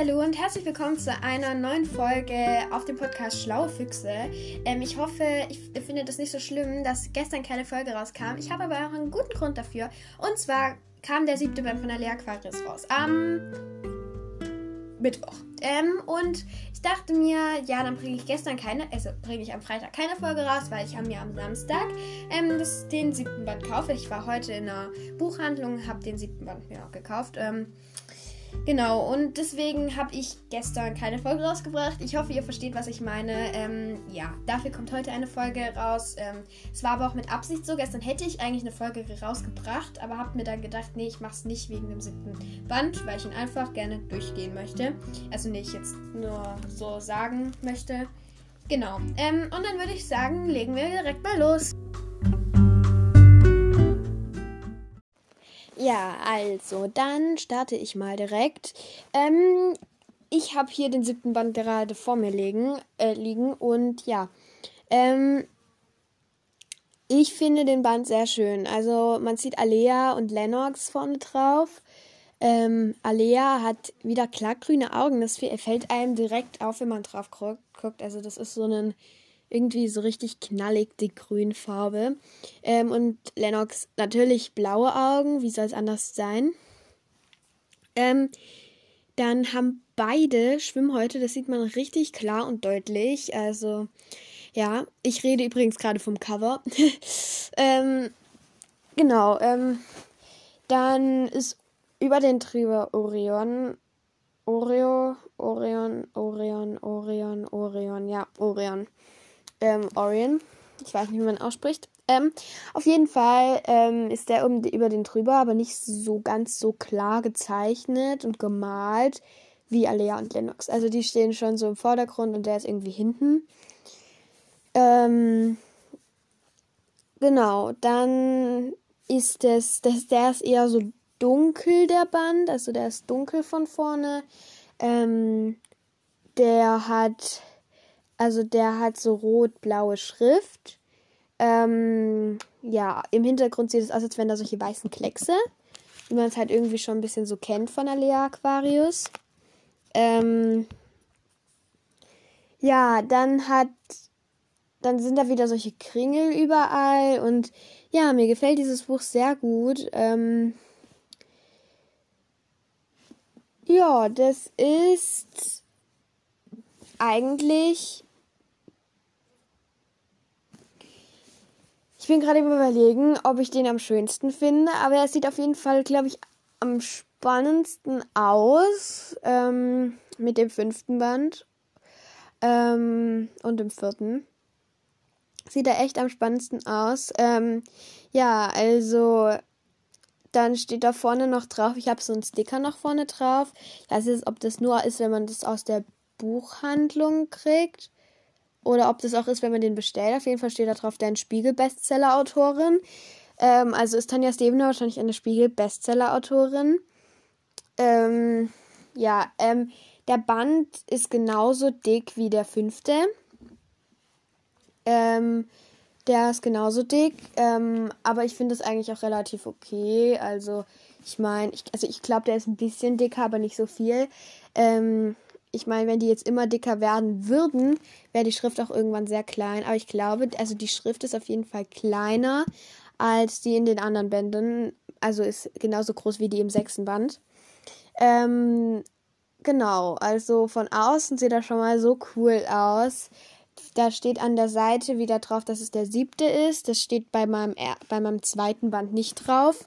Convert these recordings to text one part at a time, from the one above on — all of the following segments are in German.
Hallo und herzlich willkommen zu einer neuen Folge auf dem Podcast Schlaue Füchse. Ähm, ich hoffe, ich finde das nicht so schlimm, dass gestern keine Folge rauskam. Ich habe aber auch einen guten Grund dafür. Und zwar kam der siebte Band von der Lea Aquarius raus. Am Mittwoch. Ähm, und ich dachte mir, ja, dann bringe ich gestern keine, also bringe ich am Freitag keine Folge raus, weil ich habe mir am Samstag ähm, das, den siebten Band gekauft. Ich war heute in einer Buchhandlung, habe den siebten Band mir auch gekauft. Ähm, Genau, und deswegen habe ich gestern keine Folge rausgebracht. Ich hoffe, ihr versteht, was ich meine. Ähm, ja, dafür kommt heute eine Folge raus. Ähm, es war aber auch mit Absicht so. Gestern hätte ich eigentlich eine Folge rausgebracht, aber habe mir dann gedacht, nee, ich mache es nicht wegen dem siebten Band, weil ich ihn einfach gerne durchgehen möchte. Also nicht jetzt nur so sagen möchte. Genau. Ähm, und dann würde ich sagen, legen wir direkt mal los. Ja, also, dann starte ich mal direkt. Ähm, ich habe hier den siebten Band gerade vor mir liegen, äh, liegen und ja, ähm, ich finde den Band sehr schön. Also man sieht Alea und Lennox vorne drauf. Ähm, Alea hat wieder klargrüne Augen. Das fällt einem direkt auf, wenn man drauf guckt. Also das ist so ein irgendwie so richtig knallig dickgrün Farbe. Ähm, und Lennox natürlich blaue Augen, wie soll es anders sein? Ähm, dann haben beide Schwimmhäute, das sieht man richtig klar und deutlich. Also, ja, ich rede übrigens gerade vom Cover. ähm, genau, ähm, dann ist über den Trieber Orion, Oreo, Orion, Orion, Orion, Orion, ja, Orion ähm, Orion. Ich weiß nicht, wie man ausspricht. Ähm, auf jeden Fall ähm, ist der um, über den drüber, aber nicht so ganz so klar gezeichnet und gemalt wie Alea und Lennox. Also die stehen schon so im Vordergrund und der ist irgendwie hinten. Ähm, genau, dann ist das, das, der ist eher so dunkel, der Band. Also der ist dunkel von vorne. Ähm, der hat also der hat so rot-blaue Schrift. Ähm, ja, im Hintergrund sieht es aus, als wären da solche weißen Kleckse. Wie man es halt irgendwie schon ein bisschen so kennt von Alea Aquarius. Ähm, ja, dann hat. Dann sind da wieder solche Kringel überall. Und ja, mir gefällt dieses Buch sehr gut. Ähm, ja, das ist eigentlich bin gerade überlegen, ob ich den am schönsten finde, aber er sieht auf jeden Fall, glaube ich, am spannendsten aus ähm, mit dem fünften Band ähm, und dem vierten. Sieht er echt am spannendsten aus. Ähm, ja, also dann steht da vorne noch drauf, ich habe so einen Sticker noch vorne drauf. Ich weiß jetzt, ob das nur ist, wenn man das aus der Buchhandlung kriegt. Oder ob das auch ist, wenn man den bestellt. Auf jeden Fall steht da drauf, der Spiegel-Bestseller-Autorin. Ähm, also ist Tanja Stevener wahrscheinlich eine Spiegel-Bestseller-Autorin. Ähm, ja, ähm, der Band ist genauso dick wie der fünfte. Ähm, der ist genauso dick, ähm, aber ich finde es eigentlich auch relativ okay. Also ich meine, ich, also ich glaube, der ist ein bisschen dicker, aber nicht so viel. Ähm, ich meine, wenn die jetzt immer dicker werden würden, wäre die Schrift auch irgendwann sehr klein. Aber ich glaube, also die Schrift ist auf jeden Fall kleiner als die in den anderen Bänden. Also ist genauso groß wie die im sechsten Band. Ähm, genau, also von außen sieht er schon mal so cool aus. Da steht an der Seite wieder drauf, dass es der siebte ist. Das steht bei meinem, bei meinem zweiten Band nicht drauf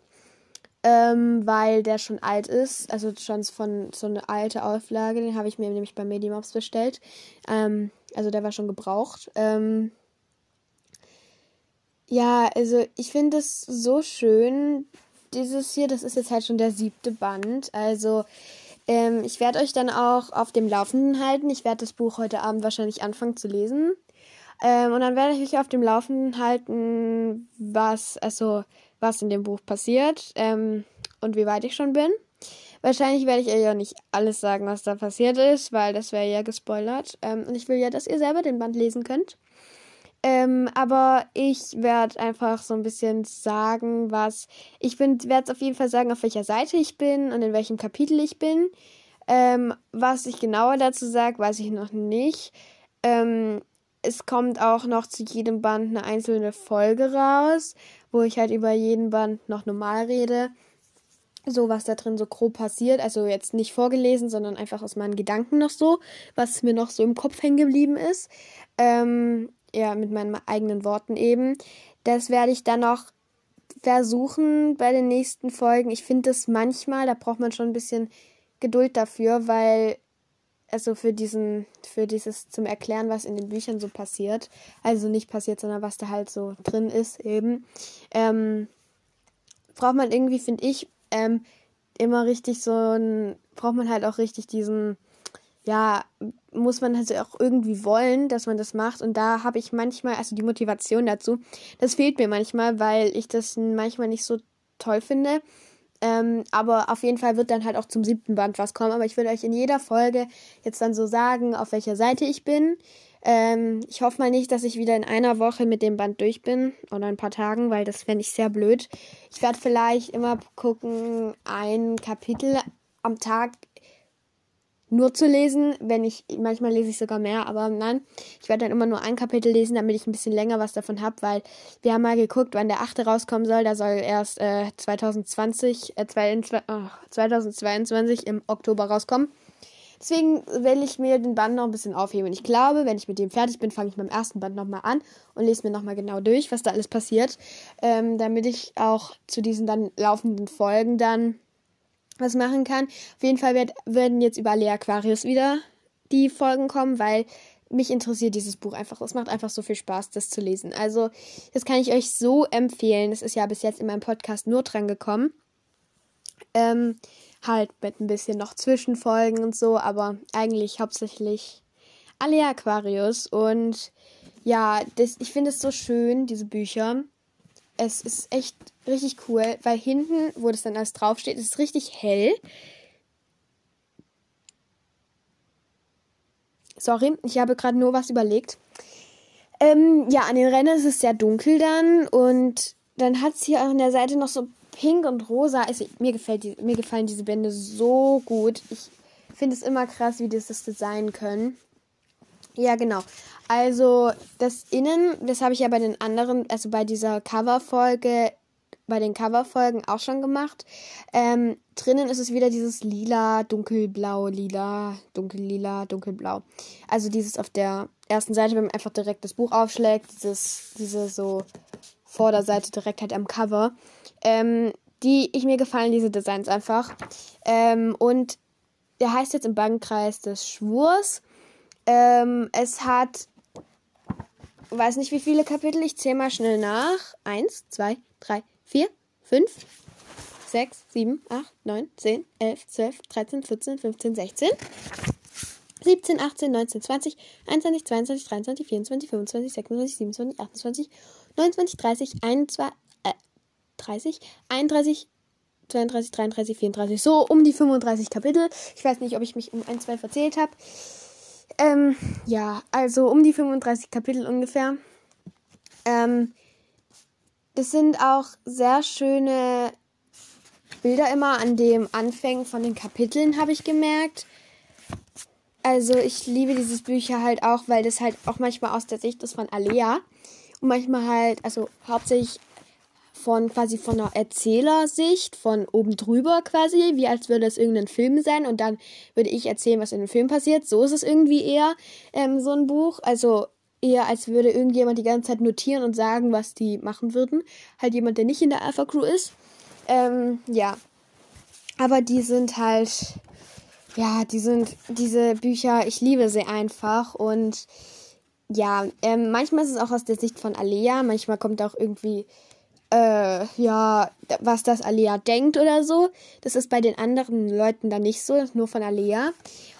ähm, weil der schon alt ist, also schon von so eine alte Auflage, den habe ich mir nämlich bei Medimops bestellt. Ähm, also der war schon gebraucht. Ähm, ja, also ich finde es so schön. Dieses hier, das ist jetzt halt schon der siebte Band. Also ähm, ich werde euch dann auch auf dem Laufenden halten. Ich werde das Buch heute Abend wahrscheinlich anfangen zu lesen. Ähm, und dann werde ich euch auf dem Laufenden halten, was, also was in dem Buch passiert ähm, und wie weit ich schon bin. Wahrscheinlich werde ich euch ja nicht alles sagen, was da passiert ist, weil das wäre ja gespoilert. Ähm, und ich will ja, dass ihr selber den Band lesen könnt. Ähm, aber ich werde einfach so ein bisschen sagen, was. Ich werde es auf jeden Fall sagen, auf welcher Seite ich bin und in welchem Kapitel ich bin. Ähm, was ich genauer dazu sage, weiß ich noch nicht. Ähm, es kommt auch noch zu jedem Band eine einzelne Folge raus, wo ich halt über jeden Band noch normal rede. So, was da drin so grob passiert. Also jetzt nicht vorgelesen, sondern einfach aus meinen Gedanken noch so, was mir noch so im Kopf hängen geblieben ist. Ähm, ja, mit meinen eigenen Worten eben. Das werde ich dann noch versuchen bei den nächsten Folgen. Ich finde das manchmal, da braucht man schon ein bisschen Geduld dafür, weil also für diesen, für dieses zum Erklären, was in den Büchern so passiert, also nicht passiert, sondern was da halt so drin ist eben, ähm, braucht man irgendwie, finde ich, ähm, immer richtig so ein, braucht man halt auch richtig diesen, ja, muss man also auch irgendwie wollen, dass man das macht. Und da habe ich manchmal, also die Motivation dazu, das fehlt mir manchmal, weil ich das manchmal nicht so toll finde. Ähm, aber auf jeden Fall wird dann halt auch zum siebten Band was kommen. Aber ich würde euch in jeder Folge jetzt dann so sagen, auf welcher Seite ich bin. Ähm, ich hoffe mal nicht, dass ich wieder in einer Woche mit dem Band durch bin oder ein paar Tagen, weil das fände ich sehr blöd. Ich werde vielleicht immer gucken, ein Kapitel am Tag nur zu lesen, wenn ich, manchmal lese ich sogar mehr, aber nein, ich werde dann immer nur ein Kapitel lesen, damit ich ein bisschen länger was davon habe, weil wir haben mal geguckt, wann der achte rauskommen soll, der soll erst äh, 2020, äh, 2022 im Oktober rauskommen. Deswegen will ich mir den Band noch ein bisschen aufheben. Und ich glaube, wenn ich mit dem fertig bin, fange ich beim ersten Band nochmal an und lese mir nochmal genau durch, was da alles passiert, ähm, damit ich auch zu diesen dann laufenden Folgen dann was machen kann. Auf jeden Fall wird, werden jetzt über Lea Aquarius wieder die Folgen kommen, weil mich interessiert dieses Buch einfach. Es macht einfach so viel Spaß, das zu lesen. Also, das kann ich euch so empfehlen. Es ist ja bis jetzt in meinem Podcast nur dran gekommen. Ähm, halt mit ein bisschen noch Zwischenfolgen und so, aber eigentlich hauptsächlich Alea Aquarius. Und ja, das, ich finde es so schön, diese Bücher. Es ist echt richtig cool, weil hinten, wo das dann alles draufsteht, ist es richtig hell. Sorry, ich habe gerade nur was überlegt. Ähm, ja, an den Rändern ist es sehr dunkel dann und dann hat es hier an der Seite noch so pink und rosa. Also, mir, gefällt die, mir gefallen diese Bände so gut. Ich finde es immer krass, wie die das designen können. Ja, genau. Also das Innen, das habe ich ja bei den anderen, also bei dieser Coverfolge, bei den Coverfolgen auch schon gemacht. Ähm, drinnen ist es wieder dieses lila, dunkelblau, lila, dunkellila, dunkelblau. Also dieses auf der ersten Seite, wenn man einfach direkt das Buch aufschlägt, dieses, diese so Vorderseite direkt halt am Cover. Ähm, die, ich mir gefallen diese Designs einfach. Ähm, und der heißt jetzt im Bankkreis des Schwurs. Ähm, es hat, weiß nicht wie viele Kapitel, ich zähle mal schnell nach. Eins, zwei, drei, vier, fünf, sechs, sieben, acht, neun, zehn, elf, zwölf, dreizehn, vierzehn, fünfzehn, sechzehn. 17, 18, 19, 20, 21, 22, 23, 24, 25, 26, 27, 28, 29, 30, 21, äh, 30, 31, 32, 33, 34, so um die 35 Kapitel. Ich weiß nicht, ob ich mich um ein, zwei verzählt habe. Ähm, ja, also um die 35 Kapitel ungefähr. Ähm, das sind auch sehr schöne Bilder immer an dem Anfängen von den Kapiteln, habe ich gemerkt. Also ich liebe dieses Bücher halt auch, weil das halt auch manchmal aus der Sicht ist von Alea. Und manchmal halt, also hauptsächlich von quasi von einer Erzählersicht, von oben drüber quasi, wie als würde es irgendein Film sein und dann würde ich erzählen, was in dem Film passiert. So ist es irgendwie eher ähm, so ein Buch. Also eher als würde irgendjemand die ganze Zeit notieren und sagen, was die machen würden. Halt jemand, der nicht in der Alpha Crew ist. Ähm, ja. Aber die sind halt, ja, die sind, diese Bücher, ich liebe sie einfach und ja, ähm, manchmal ist es auch aus der Sicht von Alea, manchmal kommt auch irgendwie äh, ja, was das Alea denkt oder so. Das ist bei den anderen Leuten dann nicht so, nur von Alea.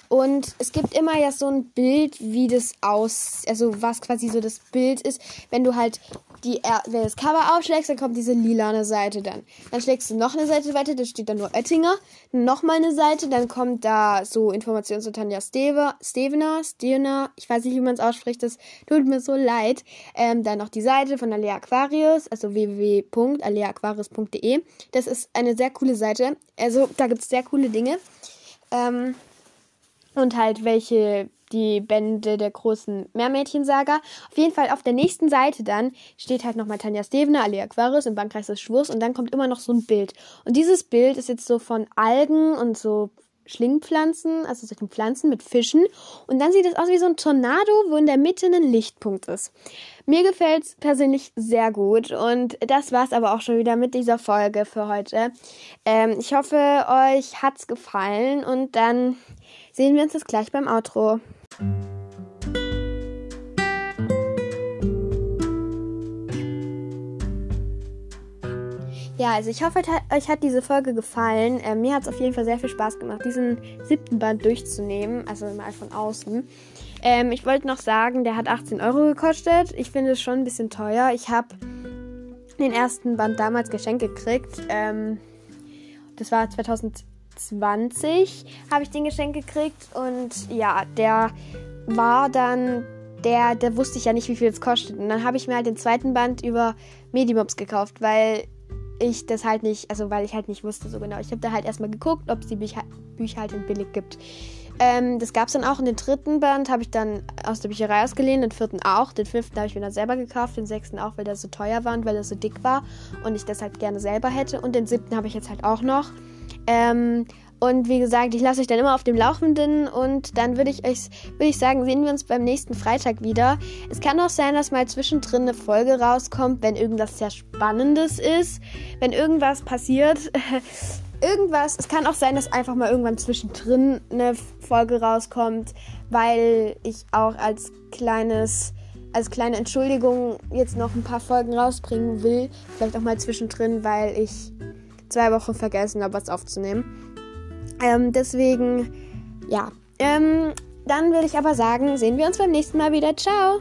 Und es gibt immer ja so ein Bild, wie das aus, also was quasi so das Bild ist, wenn du halt die, wenn das Cover aufschlägst, dann kommt diese lilane Seite dann. Dann schlägst du noch eine Seite weiter, da steht dann nur Oettinger. Nochmal eine Seite, dann kommt da so Informationen zu Tanja Steve, Stevener, Stevener, ich weiß nicht, wie man es ausspricht, das tut mir so leid. Ähm, dann noch die Seite von Alea Aquarius, also www.aleaquarius.de. Das ist eine sehr coole Seite. Also da gibt es sehr coole Dinge. Ähm, und halt welche die Bände der großen Meermädchensaga. Auf jeden Fall auf der nächsten Seite dann steht halt nochmal Tanja Stevener, Ali Aquarius im Bankkreis des Schwurs und dann kommt immer noch so ein Bild. Und dieses Bild ist jetzt so von Algen und so Schlingpflanzen, also solchen Pflanzen mit Fischen. Und dann sieht es aus wie so ein Tornado, wo in der Mitte ein Lichtpunkt ist. Mir gefällt es persönlich sehr gut. Und das war es aber auch schon wieder mit dieser Folge für heute. Ähm, ich hoffe, euch hat's gefallen und dann sehen wir uns jetzt gleich beim Outro. Ja, also ich hoffe, euch hat diese Folge gefallen. Äh, mir hat es auf jeden Fall sehr viel Spaß gemacht, diesen siebten Band durchzunehmen, also mal von außen. Ähm, ich wollte noch sagen, der hat 18 Euro gekostet. Ich finde es schon ein bisschen teuer. Ich habe den ersten Band damals geschenkt gekriegt. Ähm, das war 2020, habe ich den geschenkt gekriegt. Und ja, der war dann der, der wusste ich ja nicht, wie viel es kostet. Und dann habe ich mir halt den zweiten Band über Medimobs gekauft, weil ich das halt nicht, also weil ich halt nicht wusste so genau. Ich habe da halt erstmal geguckt, ob es die Bücher, Bücher halt in billig gibt. Ähm, das gab es dann auch. in den dritten Band habe ich dann aus der Bücherei ausgeliehen, den vierten auch. Den fünften habe ich mir dann selber gekauft, den sechsten auch, weil der so teuer war und weil er so dick war und ich das halt gerne selber hätte. Und den siebten habe ich jetzt halt auch noch. Ähm, und wie gesagt, ich lasse euch dann immer auf dem Laufenden und dann würde ich euch würde ich sagen, sehen wir uns beim nächsten Freitag wieder. Es kann auch sein, dass mal zwischendrin eine Folge rauskommt, wenn irgendwas sehr Spannendes ist, wenn irgendwas passiert. irgendwas, es kann auch sein, dass einfach mal irgendwann zwischendrin eine Folge rauskommt, weil ich auch als kleines als kleine Entschuldigung jetzt noch ein paar Folgen rausbringen will. Vielleicht auch mal zwischendrin, weil ich zwei Wochen vergessen habe, was aufzunehmen. Ähm, deswegen, ja. Ähm, dann würde ich aber sagen, sehen wir uns beim nächsten Mal wieder. Ciao!